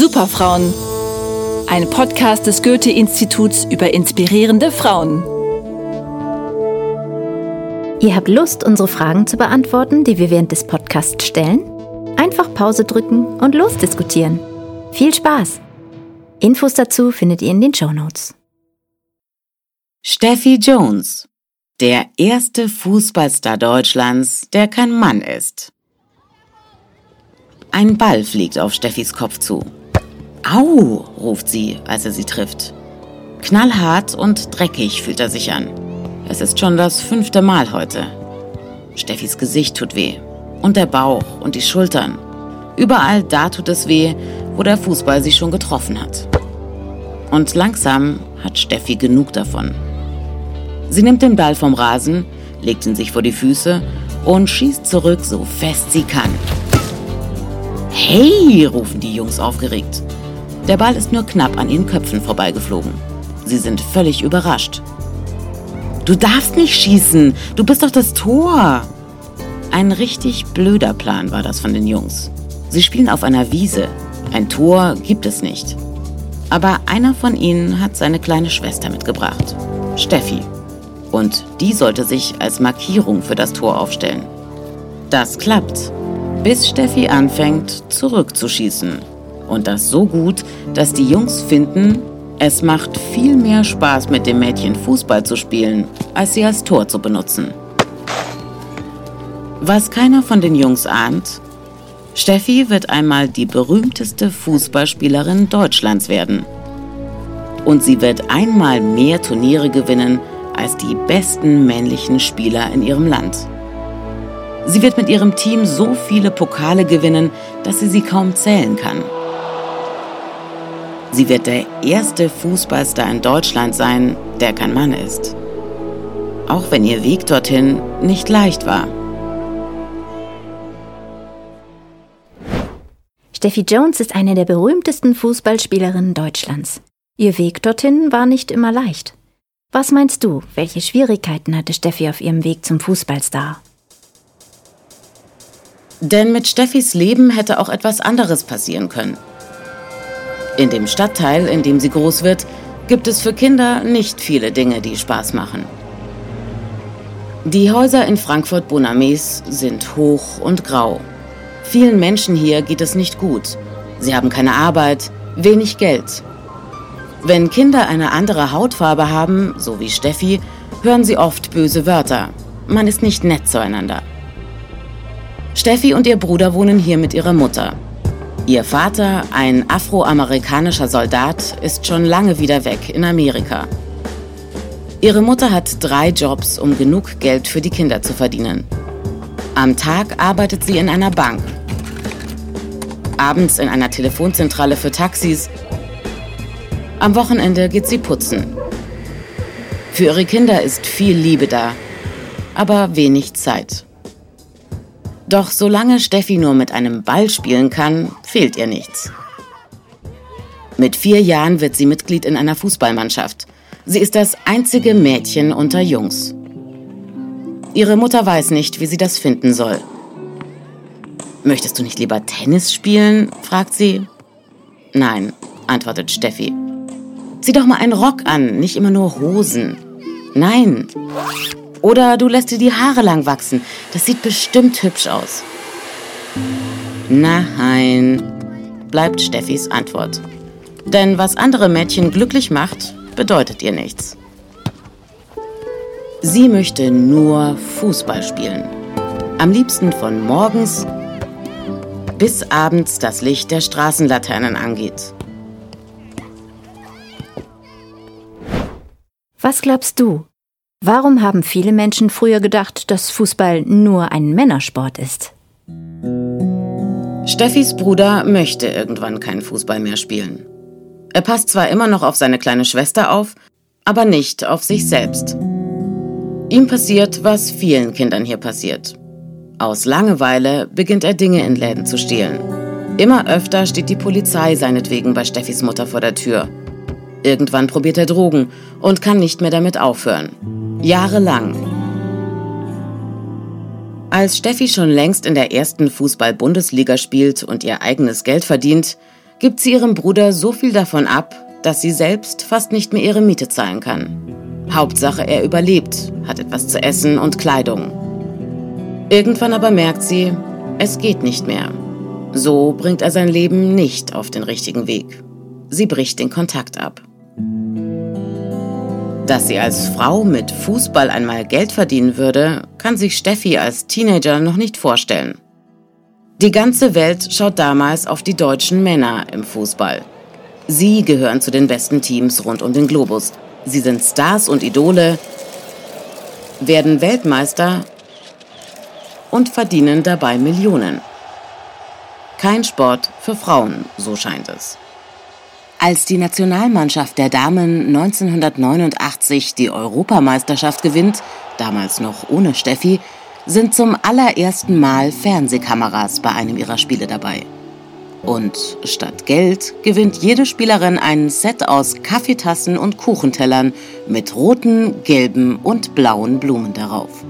Superfrauen. Ein Podcast des Goethe-Instituts über inspirierende Frauen. Ihr habt Lust, unsere Fragen zu beantworten, die wir während des Podcasts stellen? Einfach Pause drücken und losdiskutieren. Viel Spaß! Infos dazu findet ihr in den Show Notes. Steffi Jones, der erste Fußballstar Deutschlands, der kein Mann ist. Ein Ball fliegt auf Steffis Kopf zu. Au, ruft sie, als er sie trifft. Knallhart und dreckig fühlt er sich an. Es ist schon das fünfte Mal heute. Steffis Gesicht tut weh. Und der Bauch und die Schultern. Überall da tut es weh, wo der Fußball sie schon getroffen hat. Und langsam hat Steffi genug davon. Sie nimmt den Ball vom Rasen, legt ihn sich vor die Füße und schießt zurück, so fest sie kann. Hey, rufen die Jungs aufgeregt. Der Ball ist nur knapp an ihren Köpfen vorbeigeflogen. Sie sind völlig überrascht. Du darfst nicht schießen, du bist doch das Tor. Ein richtig blöder Plan war das von den Jungs. Sie spielen auf einer Wiese. Ein Tor gibt es nicht. Aber einer von ihnen hat seine kleine Schwester mitgebracht, Steffi. Und die sollte sich als Markierung für das Tor aufstellen. Das klappt bis Steffi anfängt zurückzuschießen. Und das so gut, dass die Jungs finden, es macht viel mehr Spaß mit dem Mädchen Fußball zu spielen, als sie als Tor zu benutzen. Was keiner von den Jungs ahnt, Steffi wird einmal die berühmteste Fußballspielerin Deutschlands werden. Und sie wird einmal mehr Turniere gewinnen als die besten männlichen Spieler in ihrem Land. Sie wird mit ihrem Team so viele Pokale gewinnen, dass sie sie kaum zählen kann. Sie wird der erste Fußballstar in Deutschland sein, der kein Mann ist. Auch wenn ihr Weg dorthin nicht leicht war. Steffi Jones ist eine der berühmtesten Fußballspielerinnen Deutschlands. Ihr Weg dorthin war nicht immer leicht. Was meinst du, welche Schwierigkeiten hatte Steffi auf ihrem Weg zum Fußballstar? Denn mit Steffis Leben hätte auch etwas anderes passieren können. In dem Stadtteil, in dem sie groß wird, gibt es für Kinder nicht viele Dinge, die Spaß machen. Die Häuser in Frankfurt-Bonames sind hoch und grau. Vielen Menschen hier geht es nicht gut. Sie haben keine Arbeit, wenig Geld. Wenn Kinder eine andere Hautfarbe haben, so wie Steffi, hören sie oft böse Wörter. Man ist nicht nett zueinander. Steffi und ihr Bruder wohnen hier mit ihrer Mutter. Ihr Vater, ein afroamerikanischer Soldat, ist schon lange wieder weg in Amerika. Ihre Mutter hat drei Jobs, um genug Geld für die Kinder zu verdienen. Am Tag arbeitet sie in einer Bank, abends in einer Telefonzentrale für Taxis. Am Wochenende geht sie putzen. Für ihre Kinder ist viel Liebe da, aber wenig Zeit. Doch solange Steffi nur mit einem Ball spielen kann, fehlt ihr nichts. Mit vier Jahren wird sie Mitglied in einer Fußballmannschaft. Sie ist das einzige Mädchen unter Jungs. Ihre Mutter weiß nicht, wie sie das finden soll. Möchtest du nicht lieber Tennis spielen? fragt sie. Nein, antwortet Steffi. Zieh doch mal einen Rock an, nicht immer nur Hosen. Nein. Oder du lässt dir die Haare lang wachsen. Das sieht bestimmt hübsch aus. Nein, bleibt Steffis Antwort. Denn was andere Mädchen glücklich macht, bedeutet ihr nichts. Sie möchte nur Fußball spielen. Am liebsten von morgens bis abends das Licht der Straßenlaternen angeht. Was glaubst du? Warum haben viele Menschen früher gedacht, dass Fußball nur ein Männersport ist? Steffis Bruder möchte irgendwann keinen Fußball mehr spielen. Er passt zwar immer noch auf seine kleine Schwester auf, aber nicht auf sich selbst. Ihm passiert, was vielen Kindern hier passiert. Aus Langeweile beginnt er Dinge in Läden zu stehlen. Immer öfter steht die Polizei seinetwegen bei Steffis Mutter vor der Tür. Irgendwann probiert er Drogen und kann nicht mehr damit aufhören. Jahrelang. Als Steffi schon längst in der ersten Fußball-Bundesliga spielt und ihr eigenes Geld verdient, gibt sie ihrem Bruder so viel davon ab, dass sie selbst fast nicht mehr ihre Miete zahlen kann. Hauptsache, er überlebt, hat etwas zu essen und Kleidung. Irgendwann aber merkt sie, es geht nicht mehr. So bringt er sein Leben nicht auf den richtigen Weg. Sie bricht den Kontakt ab. Dass sie als Frau mit Fußball einmal Geld verdienen würde, kann sich Steffi als Teenager noch nicht vorstellen. Die ganze Welt schaut damals auf die deutschen Männer im Fußball. Sie gehören zu den besten Teams rund um den Globus. Sie sind Stars und Idole, werden Weltmeister und verdienen dabei Millionen. Kein Sport für Frauen, so scheint es. Als die Nationalmannschaft der Damen 1989 die Europameisterschaft gewinnt, damals noch ohne Steffi, sind zum allerersten Mal Fernsehkameras bei einem ihrer Spiele dabei. Und statt Geld gewinnt jede Spielerin ein Set aus Kaffeetassen und Kuchentellern mit roten, gelben und blauen Blumen darauf.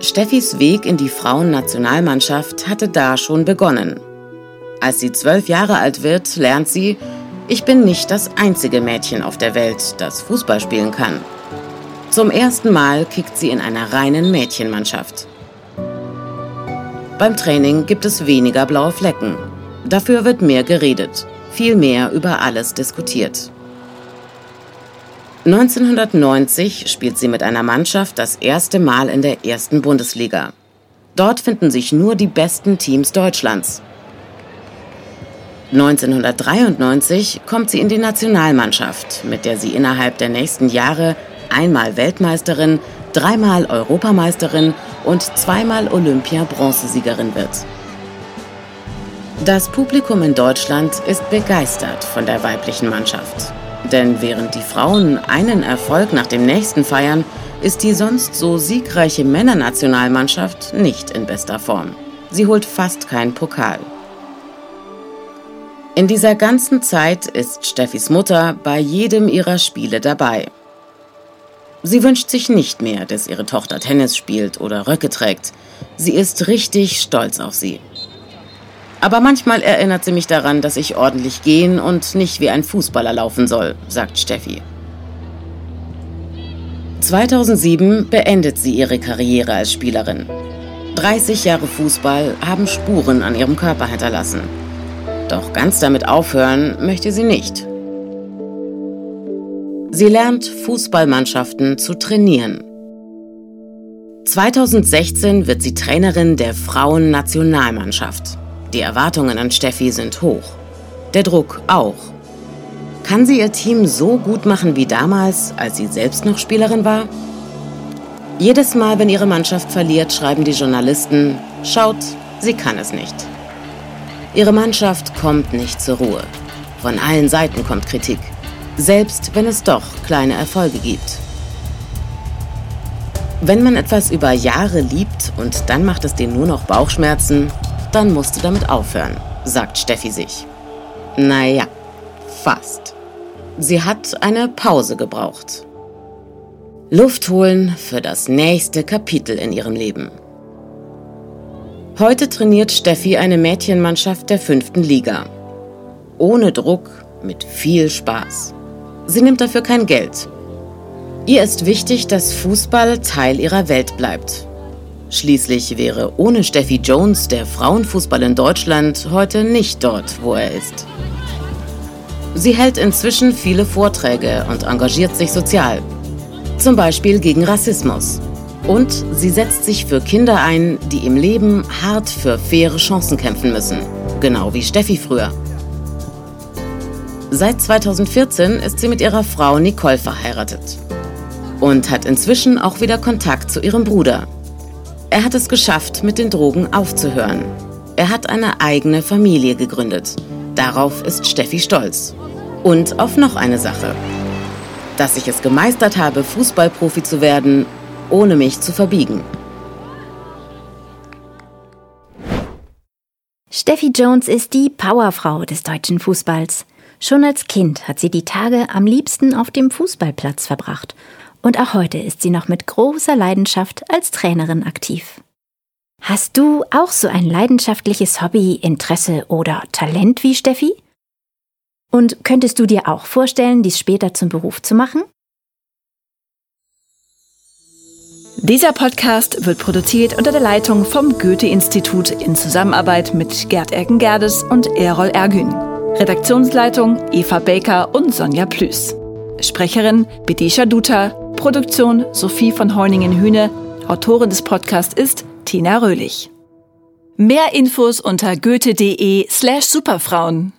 Steffis Weg in die Frauennationalmannschaft hatte da schon begonnen. Als sie zwölf Jahre alt wird, lernt sie, ich bin nicht das einzige Mädchen auf der Welt, das Fußball spielen kann. Zum ersten Mal kickt sie in einer reinen Mädchenmannschaft. Beim Training gibt es weniger blaue Flecken. Dafür wird mehr geredet, viel mehr über alles diskutiert. 1990 spielt sie mit einer Mannschaft das erste Mal in der ersten Bundesliga. Dort finden sich nur die besten Teams Deutschlands. 1993 kommt sie in die Nationalmannschaft, mit der sie innerhalb der nächsten Jahre einmal Weltmeisterin, dreimal Europameisterin und zweimal Olympia-Bronzesiegerin wird. Das Publikum in Deutschland ist begeistert von der weiblichen Mannschaft. Denn während die Frauen einen Erfolg nach dem nächsten feiern, ist die sonst so siegreiche Männernationalmannschaft nicht in bester Form. Sie holt fast keinen Pokal. In dieser ganzen Zeit ist Steffis Mutter bei jedem ihrer Spiele dabei. Sie wünscht sich nicht mehr, dass ihre Tochter Tennis spielt oder Röcke trägt. Sie ist richtig stolz auf sie. Aber manchmal erinnert sie mich daran, dass ich ordentlich gehen und nicht wie ein Fußballer laufen soll, sagt Steffi. 2007 beendet sie ihre Karriere als Spielerin. 30 Jahre Fußball haben Spuren an ihrem Körper hinterlassen. Doch ganz damit aufhören möchte sie nicht. Sie lernt Fußballmannschaften zu trainieren. 2016 wird sie Trainerin der Frauennationalmannschaft. Die Erwartungen an Steffi sind hoch. Der Druck auch. Kann sie ihr Team so gut machen wie damals, als sie selbst noch Spielerin war? Jedes Mal, wenn ihre Mannschaft verliert, schreiben die Journalisten, schaut, sie kann es nicht. Ihre Mannschaft kommt nicht zur Ruhe. Von allen Seiten kommt Kritik, selbst wenn es doch kleine Erfolge gibt. Wenn man etwas über Jahre liebt und dann macht es dir nur noch Bauchschmerzen, dann musst du damit aufhören, sagt Steffi sich. Naja, fast. Sie hat eine Pause gebraucht. Luft holen für das nächste Kapitel in ihrem Leben. Heute trainiert Steffi eine Mädchenmannschaft der fünften Liga. Ohne Druck, mit viel Spaß. Sie nimmt dafür kein Geld. Ihr ist wichtig, dass Fußball Teil ihrer Welt bleibt Schließlich wäre ohne Steffi Jones der Frauenfußball in Deutschland heute nicht dort, wo er ist. Sie hält inzwischen viele Vorträge und engagiert sich sozial, zum Beispiel gegen Rassismus. Und sie setzt sich für Kinder ein, die im Leben hart für faire Chancen kämpfen müssen, genau wie Steffi früher. Seit 2014 ist sie mit ihrer Frau Nicole verheiratet und hat inzwischen auch wieder Kontakt zu ihrem Bruder, er hat es geschafft, mit den Drogen aufzuhören. Er hat eine eigene Familie gegründet. Darauf ist Steffi stolz. Und auf noch eine Sache. Dass ich es gemeistert habe, Fußballprofi zu werden, ohne mich zu verbiegen. Steffi Jones ist die Powerfrau des deutschen Fußballs. Schon als Kind hat sie die Tage am liebsten auf dem Fußballplatz verbracht und auch heute ist sie noch mit großer Leidenschaft als Trainerin aktiv. Hast du auch so ein leidenschaftliches Hobby, Interesse oder Talent wie Steffi? Und könntest du dir auch vorstellen, dies später zum Beruf zu machen? Dieser Podcast wird produziert unter der Leitung vom Goethe-Institut in Zusammenarbeit mit Gerd Erkengerdes und Errol Ergün. Redaktionsleitung Eva Baker und Sonja Plüß. Sprecherin Bedesha Duta. Produktion Sophie von Heuningen-Hühne. Autorin des Podcasts ist Tina Röhlich. Mehr Infos unter goethe.de slash superfrauen.